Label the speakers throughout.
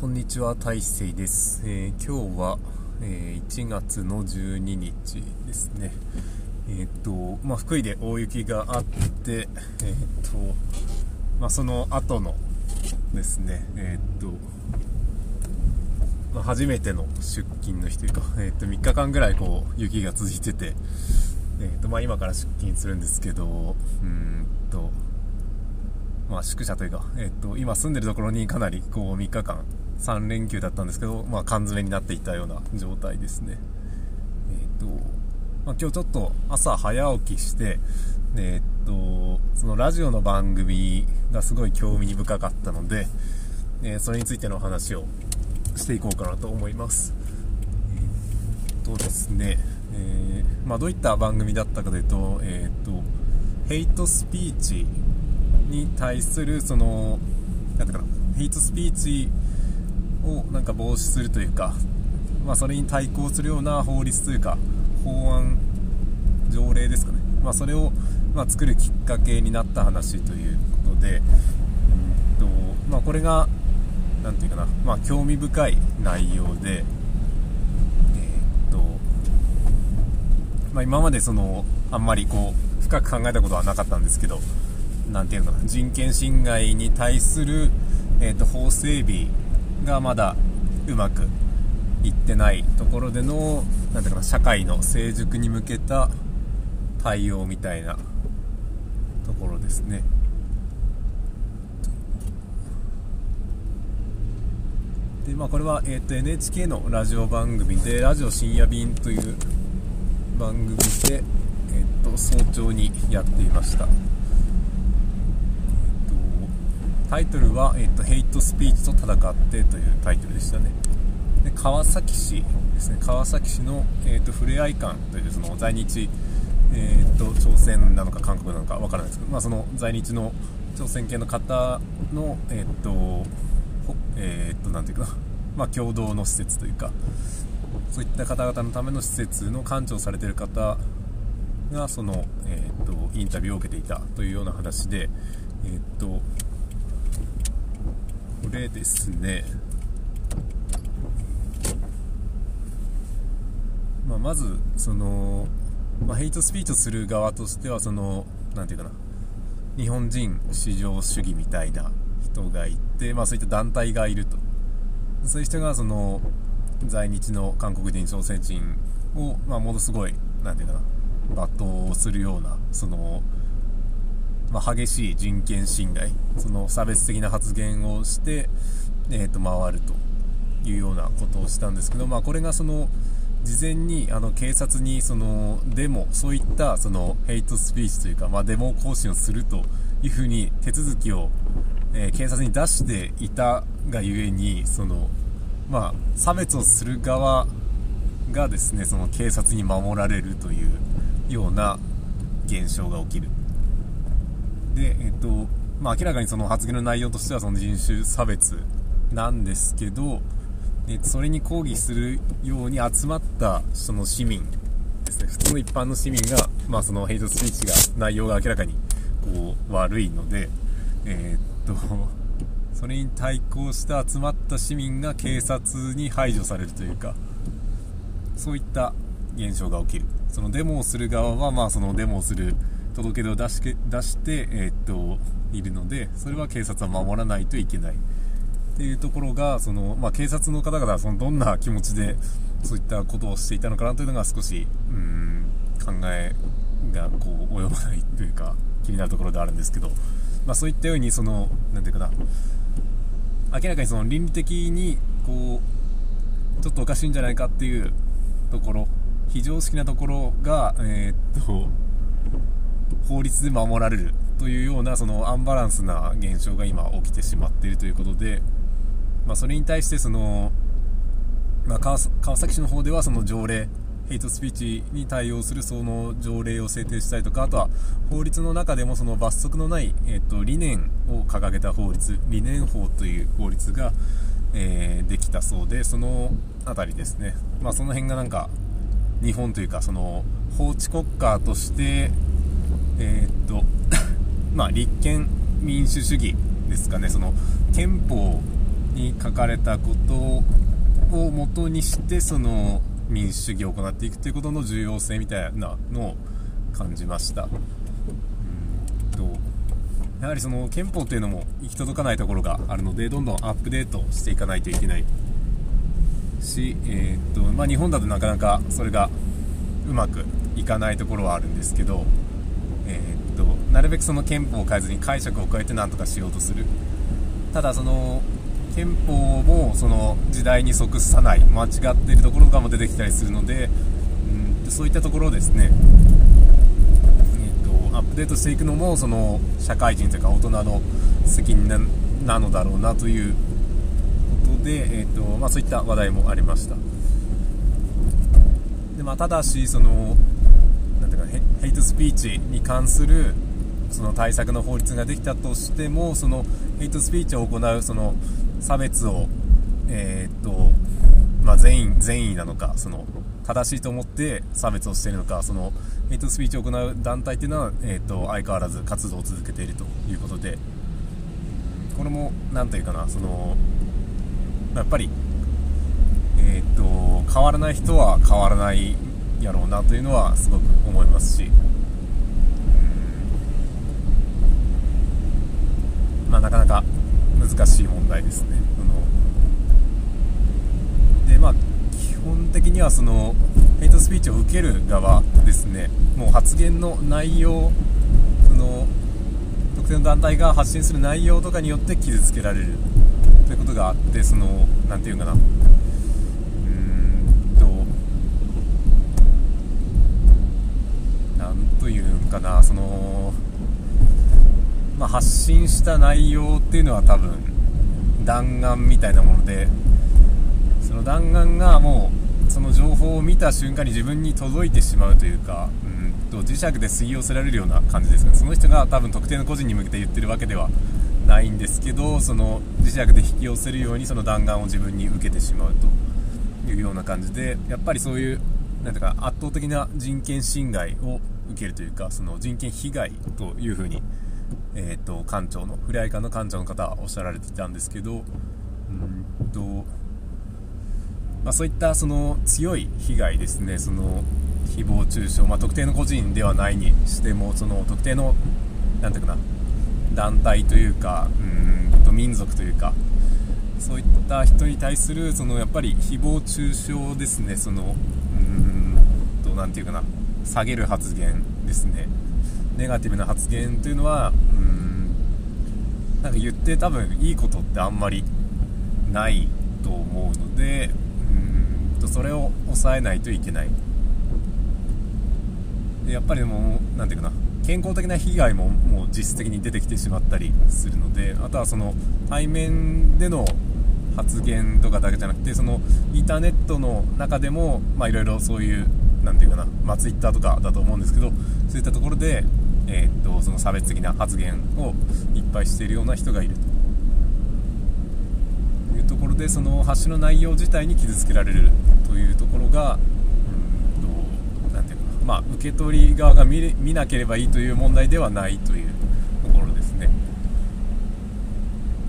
Speaker 1: こんにちは、大勢です。えー、今日は、えー、1月の12日ですね。えっ、と、まあ、福井で大雪があって、えっ、と、まあ、その後のですね、えっ、と、まあ、初めての出勤の日というか、えっ、と、3日間ぐらいこう、雪が続いてて、えっ、と、まあ、今から出勤するんですけど、うんと、まあ、宿舎というか、えっ、と、今住んでるところにかなりこう3日間3連休だったんですけど、まあ、缶詰になっていたような状態ですね。えっ、と、まあ、今日ちょっと朝早起きして、えっ、と、そのラジオの番組がすごい興味深かったので、え、それについての話をしていこうかなと思います。えっとですね、えー、まあ、どういった番組だったかというと、えっと、ヘイトスピーチに対する、その、なんていうかな、ヘイトスピーチをなんか防止するというか、まあ、それに対抗するような法律というか法案条例ですかね、まあ、それを、ま作るきっかけになった話ということで、うんとまあ、これが何て言うかな、まあ、興味深い内容で、えーとまあ、今までそのあんまりこう深く考えたことはなかったんですけど何て言うのかな人権侵害に対する、えーと法整備がまだうまくいってないところでのなんていうかな社会の成熟に向けた対応みたいなところですね。でまあ、これは、えー、と NHK のラジオ番組で「ラジオ深夜便」という番組で、えー、と早朝にやっていました。タイトルは、えーと「ヘイトスピーチと戦って」というタイトルでしたね。で川崎市ですね。川崎市の、えーと、ふれあい館というその在日、えーと、朝鮮なのか韓国なのかわからないですけど、まあ、その在日の朝鮮系の方のえっ、とえっ、となんていうかな、まあ、共同の施設というかそういった方々のための施設の館長されている方がその、えーと、とインタビューを受けていたというような話で、えーとれですね、まあ、まずその、まあ、ヘイトスピーチをする側としてはそのなていうかな。日本人至上主義みたいな人がいて、まあ、そういった団体がいると。そういう人がその在日の韓国人朝鮮人を、まあ、ものすごいなんていうかな罵倒するようなそのまあ、激しい人権侵害その差別的な発言をして、えー、と回るというようなことをしたんですけど、まあ、これがその事前にあの警察にそのデモそういったそのヘイトスピーチというか、まあ、デモ行進をするというふうに手続きを、えー、警察に出していたがゆえにその、まあ、差別をする側がですねその警察に守られるというような現象が起きる。で、えっと、まあ、明らかにその発言の内容としてはその人種差別なんですけど、えそれに抗議するように集まったその市民ですね、普通の一般の市民が、まあ、そのヘイトスピーチが、内容が明らかにこう悪いので、えー、っと、それに対抗して集まった市民が警察に排除されるというか、そういった現象が起きる。そのデモをする側は、まあ、そのデモをする届け出を出し出して、え、っといるのでそれは警察は守らないといけないっていうところがその、まあ、警察の方々はそのどんな気持ちでそういったことをしていたのかなというのが少しうん考えがこう及ばないというか気になるところであるんですけど、まあ、そういったようにそのなていうかな明らかにその倫理的にこうちょっとおかしいんじゃないかっていうところ非常識なところが、えー、っと法律で守られるというようなそのアンバランスな現象が今起きてしまっているということで、まあ、それに対してその、まあ、川崎市の方ではその条例ヘイトスピーチに対応するその条例を制定したりとかあとは法律の中でもその罰則のない、えっと、理念を掲げた法律理念法という法律が、えー、できたそうでその辺りですね、まあ、その辺がなんか日本というかその法治国家としてえー、っと まあ、立憲民主主義ですかね。その憲法に書かれたことを元にしてその民主主義を行っていくということの重要性みたいなのを感じました。うんとやはりその憲法っていうのも行き届かないところがあるのでどんどんアップデートしていかないといけないし、えー、っとまあ、日本だとなかなかそれがうまくいかないところはあるんですけど、えー、っとなるべくその憲法を変えずに解釈を変えて何とかしようとする。ただその憲法もその時代に即さない間違っているところとかも出てきたりするのでうんそういったところをですね、えーと、アップデートしていくのもその社会人というか大人の責任なのだろうなということで、えーとまあ、そういった話題もありました。で、まあ、ただしそのヘイトスピーチに関するその対策の法律ができたとしてもそのヘイトスピーチを行うその差別を、えー、っとまあ、善意善意なのかその正しいと思って差別をしているのかそのヘイトスピーチを行う団体というのは、えー、っと相変わらず活動を続けているということでこれも何というかなそのやっぱり、えー、っと変わらない人は変わらないやろうなというのはすごく思いますし。まあ、なかなか難しい問題ですね。でまあ基本的にはそのヘイトスピーチを受ける側ですねもう発言の内容その特定の団体が発信する内容とかによって傷つけられるということがあってその何て言うかなうーんと何というんかなそのまあ、発信した内容っていうのは多分弾丸みたいなものでその弾丸がもうその情報を見た瞬間に自分に届いてしまうというかうんと磁石で吸い寄せられるような感じですね。その人が多分特定の個人に向けて言ってるわけではないんですけどその磁石で引き寄せるようにその弾丸を自分に受けてしまうというような感じでやっぱりそういうなんていうか圧倒的な人権侵害を受けるというかその人権被害というふうにえーと、館長のふれあい館の館長の方はおっしゃられていたんですけどうんと、まあ、そういったその強い被害ですねその誹謗中傷、まあ、特定の個人ではないにしてもその特定のなんていうかな団体というかうんと民族というかそういった人に対するそのやっぱり誹謗中傷ですねそのうんとなんていうかな下げる発言ですね。ネガティブな発言というのはうんなんか言って多分いいことってあんまりないと思うのでうんとそれを抑えないといけない。でやっぱりもう何ていうかな健康的な被害ももう実質的に出てきてしまったりするのであとはその対面での発言とかだけじゃなくてそのインターネットの中でもいろいろそういう何て言うかな、まあ、ツイッターとかだと思うんですけどそういったところでえー、っとその差別的な発言をいっぱいしているような人がいると。いうところでその発信の内容自体に傷つけられるというところがうんとなていうかな、まあ、受け取り側が見見なければいいという問題ではないというところですね。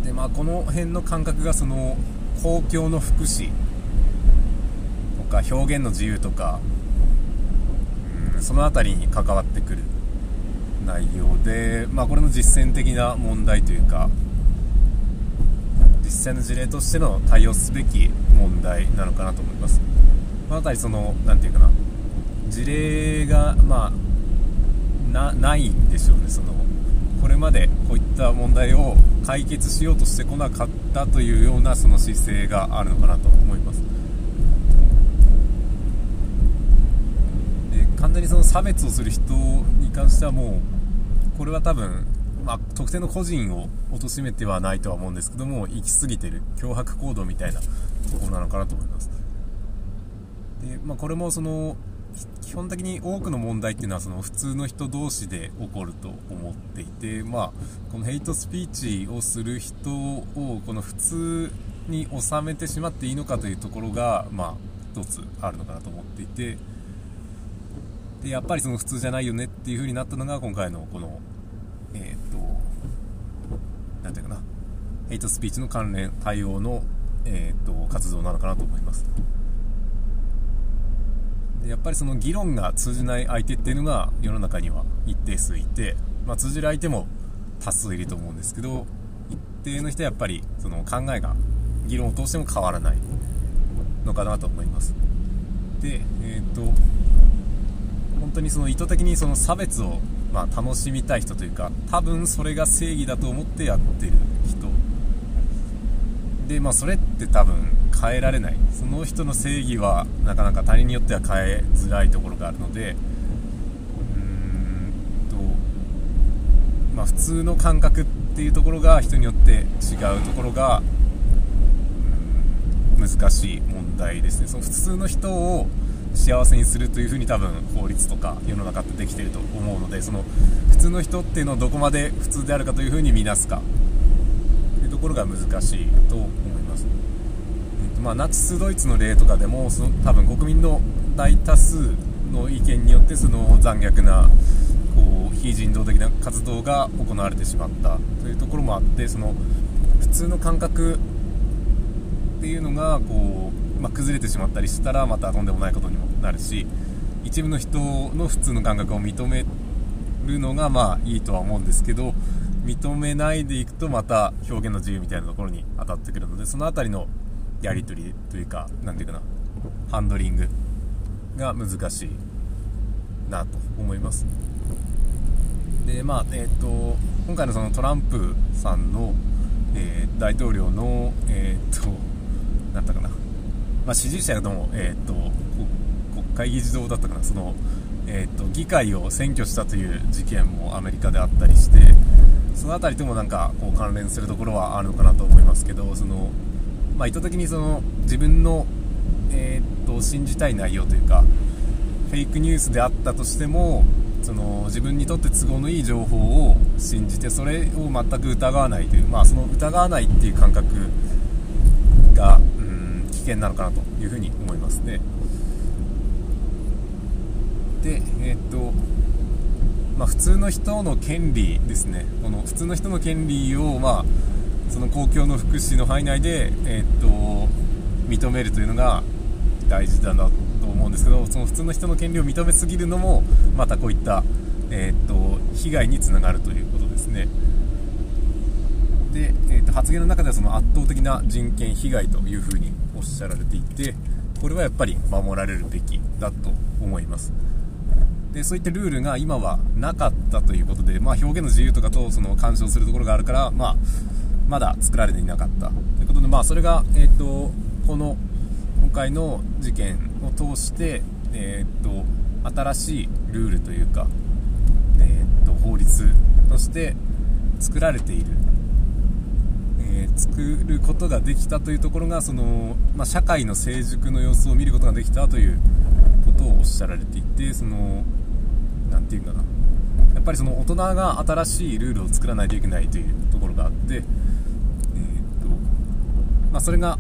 Speaker 1: でまあこの辺の感覚がその公共の福祉とか表現の自由とかその辺りに関わってくる内容で、まあ、これの実践的な問題というか実際の事例としての対応すべき問題なのかなと思います。この辺りその何て言うかな事例が、まあ、ないんでしょうねそのこれまでこういった問題を解決しようとしてこなかったというようなその姿勢があるのかなと思います。完全にその差別をする人に関してはもうこれは多分、まあ、特定の個人を貶めてはないとは思うんですけども行き過ぎてる脅迫行動みたいなところなのかなと思います。で、まあ、これもその基本的に多くの問題っていうのはその普通の人同士で起こると思っていて、まあ、このヘイトスピーチをする人をこの普通に収めてしまっていいのかというところが、まあ、一つあるのかなと思っていてでやっぱりその普通じゃないよねっていう風になったのが今回のこのえー、っと何ていうかな。ヘイトスピーチの関連対応の、えーと、活動なのかなと思います。でやっぱりその議論が通じない相手っていうのが世の中には一定数いて、まあ、通じる相手も多数いると思うんですけど一定の人はやっぱりその考えが議論を通しても変わらないのかなと思います。でえっ、ー、と本当にその意図的にその差別をまあ、楽しみたい人というか多分それが正義だと思ってやってる人。でまあそれって多分変えられない。その人の正義はなかなか他人によっては変えづらいところがあるのでうーんとまあ普通の感覚っていうところが人によって違うところが難しい問題ですね。その普通の人を幸せにするというふうに多分法律とか世の中ってできてると思うのでその普通の人っていうのをどこまで普通であるかというふうに見なすか。というところが難しいと思います、えーとまあ、ナチスドイツの例とかでもその多分国民の大多数の意見によってその残虐なこう非人道的な活動が行われてしまったというところもあってその普通の感覚っていうのがこうまあ、崩れてしまったりしたらまたとんでもないことにもなるし一部の人の普通の感覚を認めるのがまあいいとは思うんですけど認めないでいくとまた表現の自由みたいなところに当たってくるのでその辺りのやり取りというか何ていうかなハンドリングが難しいなと思います。でまあえっ、ー、と今回のそのトランプさんの、えー、大統領のえ、まあ、支持者とも、えーと、国会議事堂だったかな。その、えーと、議会を占拠したという事件もアメリカであったりしてその辺りともなんかこう関連するところはあるのかなと思いますけどその、まあ、意図的にその自分の、えーと、と信じたい内容というかフェイクニュースであったとしてもその自分にとって都合のいい情報を信じてそれを全く疑わないという、まあ、その疑わないっていう感覚が危険なのかなというふうに思いますねでえー、っとまあ、普通の人の権利ですねこの普通の人の権利を、まあ、その公共の福祉の範囲内で、えー、っと認めるというのが大事だなと思うんですけどその普通の人の権利を認めすぎるのもまたこういった、えー、っと被害につながるということですね。で、えー、と発言の中ではその圧倒的な人権被害というふうにおっしゃられていてこれはやっぱり守られるべきだと思います。でそういったルールが今はなかったということで、まあ、表現の自由とかとその干渉するところがあるから、まあ、まだ作られていなかったということで、まあ、それが、えーと、この今回の事件を通して、えーと、新しいルールというか、えーと法律として作られているえー、作ることができたというところがその、まあ、社会の成熟の様子を見ることができたということをおっしゃられていてその何て言うんだな。やっぱりその大人が新しいルールを作らないといけないというところがあって、えーとまあ、それが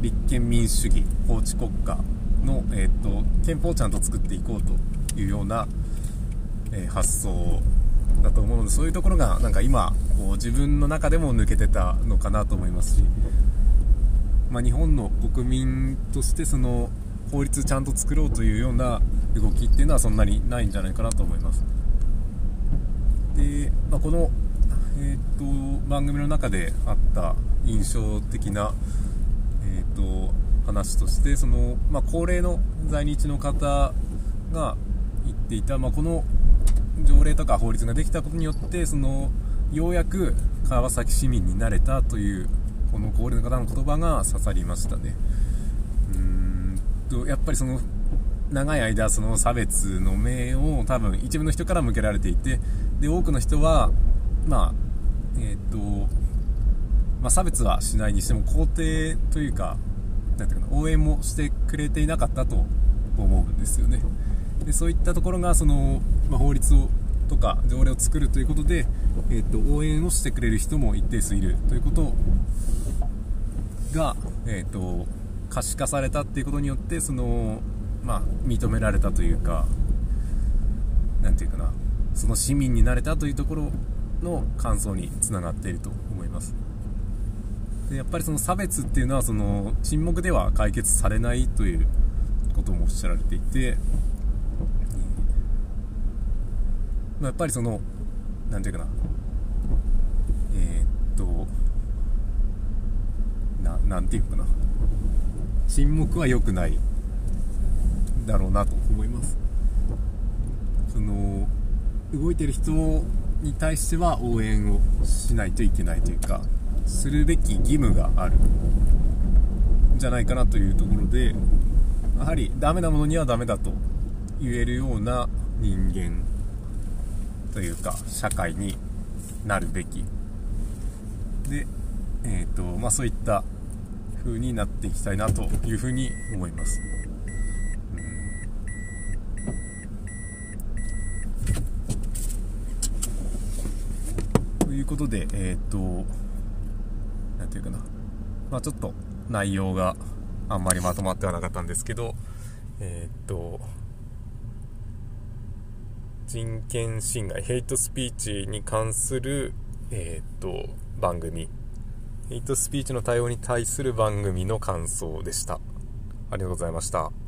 Speaker 1: 立憲民主主義法治国家の、えーと、憲法をちゃんと作っていこうというような、えー、発想だと思うのでそういうところがなんか今こう自分の中でも抜けてたのかなと思いますし、まあ、日本の国民としてその法律ちゃんと作ろうというような動きっていうのはそんなにないんじゃないかなと思います。で、まあ、この、えーと、番組の中であった印象的な、えーと、話としてその、まあ、高齢の在日の方が言っていた、まあ、この条例とか法律ができたことによってそのようやく川崎市民になれたというこの高齢の方の言葉が刺さりましたね。うーんとやっぱりその長い間その差別の目を多分一部の人から向けられていてで多くの人はまあえっ、と、まあ、差別はしないにしても肯定というかなんていうかな応援もしてくれていなかったと思うんですよね。でそういったところがその、まあ、法律をとか条例を作るということで、えーと、応援をしてくれる人も一定数いるということが、えーと、可視化されたっていうことによってその、まあ、認められたというか何て言うかなその市民になれたというところの感想につながっていると思います。でやっぱりその差別っていうのはその沈黙では解決されないということもおっしゃられていて、まあ、やっぱりその何て言うかな。えー、っとななんていうかな。沈黙は良くないだろうなと思います。その動いてる人に対しては応援をしないといけないというかするべき義務がある。んじゃないかなというところでやはりダメなものにはダメだと言えるような人間というか社会になるべき。で、えーとまあ、そういった風になっていきたいなというふうに思います。ということで、えっ、ー、と、なんていうかな、まあちょっと内容があんまりまとまってはなかったんですけど、えっ、ー、と、人権侵害、ヘイトスピーチに関する、えっ、と、番組ヘイトスピーチの対応に対する番組の感想でした。ありがとうございました。